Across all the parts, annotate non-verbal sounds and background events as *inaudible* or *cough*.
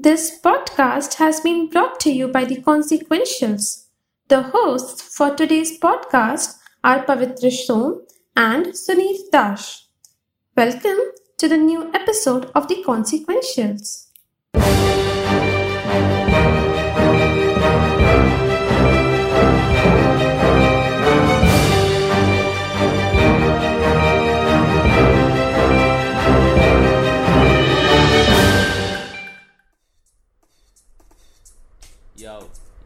This podcast has been brought to you by The Consequentials. The hosts for today's podcast are Pavitra Som and Sunil Dash. Welcome to the new episode of The Consequentials. यो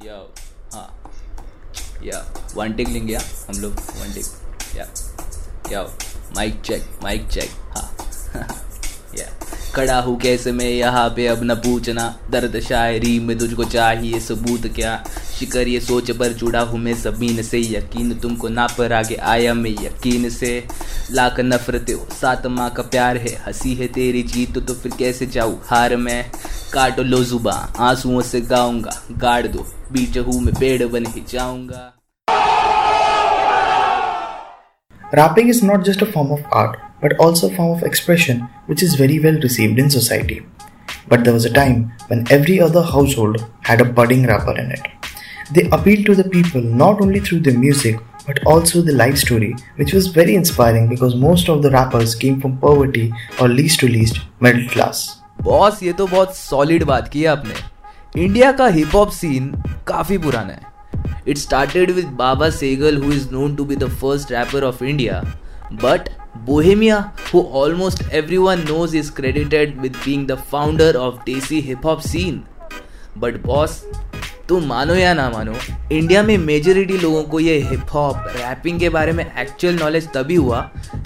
यो हाँ. या one take लेंगे या हम लोग one take या या mic check mic check हाँ. *laughs* या खड़ा हूँ कैसे मैं यहाँ पे अब न पूछना। दर्द शायरी में तुझको चाहिए सबूत क्या? शिकर ये सोच पर जुड़ा हूँ मैं ज़मीन से। यकीन तुमको ना पर आगे आया मैं यकीन से। लाख नफरत हो सात माँ का प्यार है, हँसी है तेरी जीत तो फिर कैसे जाऊँ? हार में काटो लो जुबा आंसुओं से गाऊंगा गाड़ दो बीच हूँ मैं पेड़ बन ही जाऊंगा Rapping is not just a form of art, but also a form of expression which is very well received in society. But there was a time when every other household had a budding rapper in it. They appealed to the people not only through their music but also the life story, which was very inspiring because most of the rappers came from poverty or least to least middle class. Boss, ये तो बहुत solid बात की है आपने। India का hip hop scene काफ़ी पुराना है। It started with Baba Sehgal who is known to be the first rapper of India but Bohemia who almost everyone knows is credited with being the founder of desi hip hop scene but boss तुम मानो या ना मानो India में majority लोगों को ये hip hop wrapping के बारे में एक्चुअल नॉलेज तभी हुआ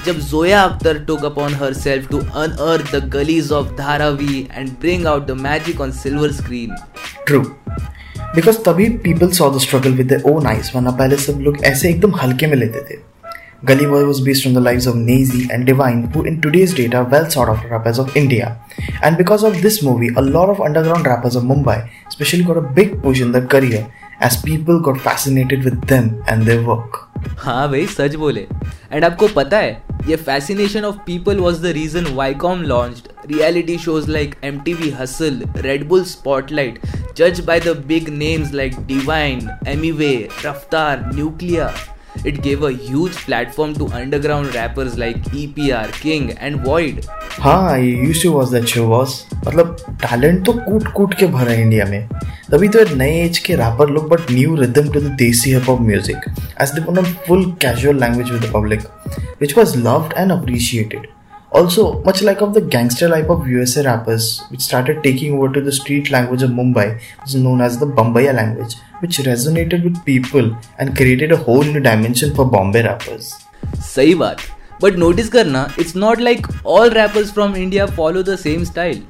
जब Zoya Akhtar took upon herself to unearth the gullies of Dharavi and bring out the magic on silver screen true because तभी people saw the struggle with own eyes वरना पहले सब लोग ऐसे एकदम हल्के में लेते थे। Gully Boy was based on the lives of Naezy and Divine, who in today's data well sought of rappers of India. And because of this movie, a lot of underground rappers of Mumbai especially got a big push in their career as people got fascinated with them and their work. हाँ भाई सच बोले and आपको पता है ये fascination of people was the reason Viacom launch reality shows like M T V Hustle Red Bull Spotlight जज by the big names like Divine Emiway Raftaar nuclear It gave a huge platform to underground rappers like EPR, King, and Void. हाँ ये use to watch that show boss मतलब talent तो कूट कूट के भरा है इंडिया में तभी तो नए एज के रैपर लोग but new rhythm to the desi hip hop music as they full casual language with the public which was loved and appreciated. Also, much like of the gangster life of USA rappers, which started taking over to the street language of Mumbai, which is known as the Bambaiya language, which resonated with people and created a whole new dimension for Bombay rappers. सही बात, but notice करना, it's not like all rappers from India follow the same style.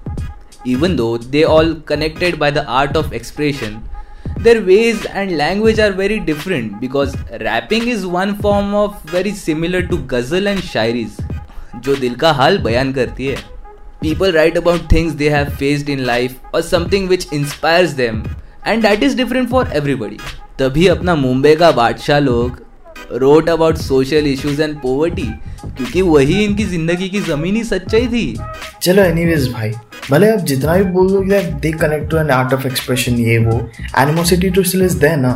Even though they all connected by the art of expression, their ways and language are very different because rapping is one form of very similar to ghazal and shairis जो दिल का हाल बयान करती है। People write about things they have faced in life or something which inspires them, and that is different for everybody. तभी अपना मुंबई का बादशाह लोग wrote about social issues and poverty क्योंकि वही इनकी ज़िंदगी की जमीनी सच्चाई थी। चलो एनीवेज भाई, भले आप जितना भी बोल दो they connect to an art of expression ये वो। Animosity too still is there ना।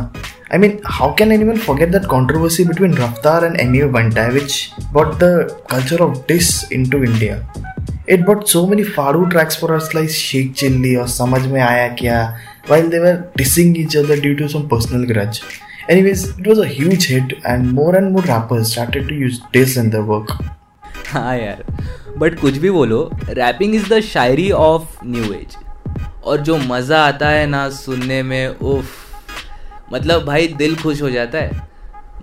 I mean, how can anyone forget that controversy between Raftaar and Emiway Bantai, which brought the culture of diss into India? It brought so many Faru tracks for us like Sheikh Chilli or Samaj Mein Aaya Kya while they were dissing each other due to some personal grudge. Anyways, it was a huge hit and more and more rappers started to use diss in their work. *laughs* हाँ यार but कुछ भी बोलो rapping is the shayari of new age और जो मज़ा आता है ना सुनने में उफ़ मतलब भाई दिल खुश हो जाता है।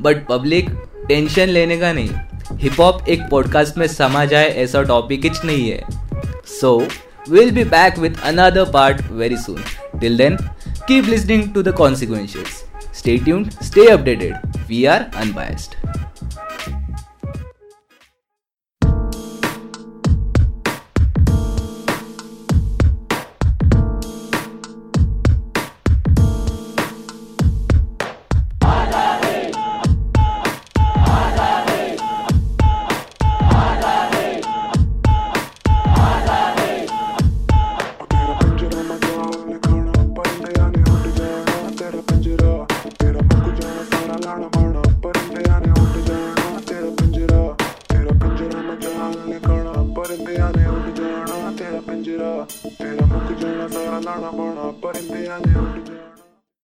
बट पब्लिक टेंशन लेने का नहीं। हिप हॉप एक पॉडकास्ट में समा जाए ऐसा टॉपिक इच नहीं है। So will be back with another part very soon till then keep listening to the consequentious stay tuned stay updated we are unbiased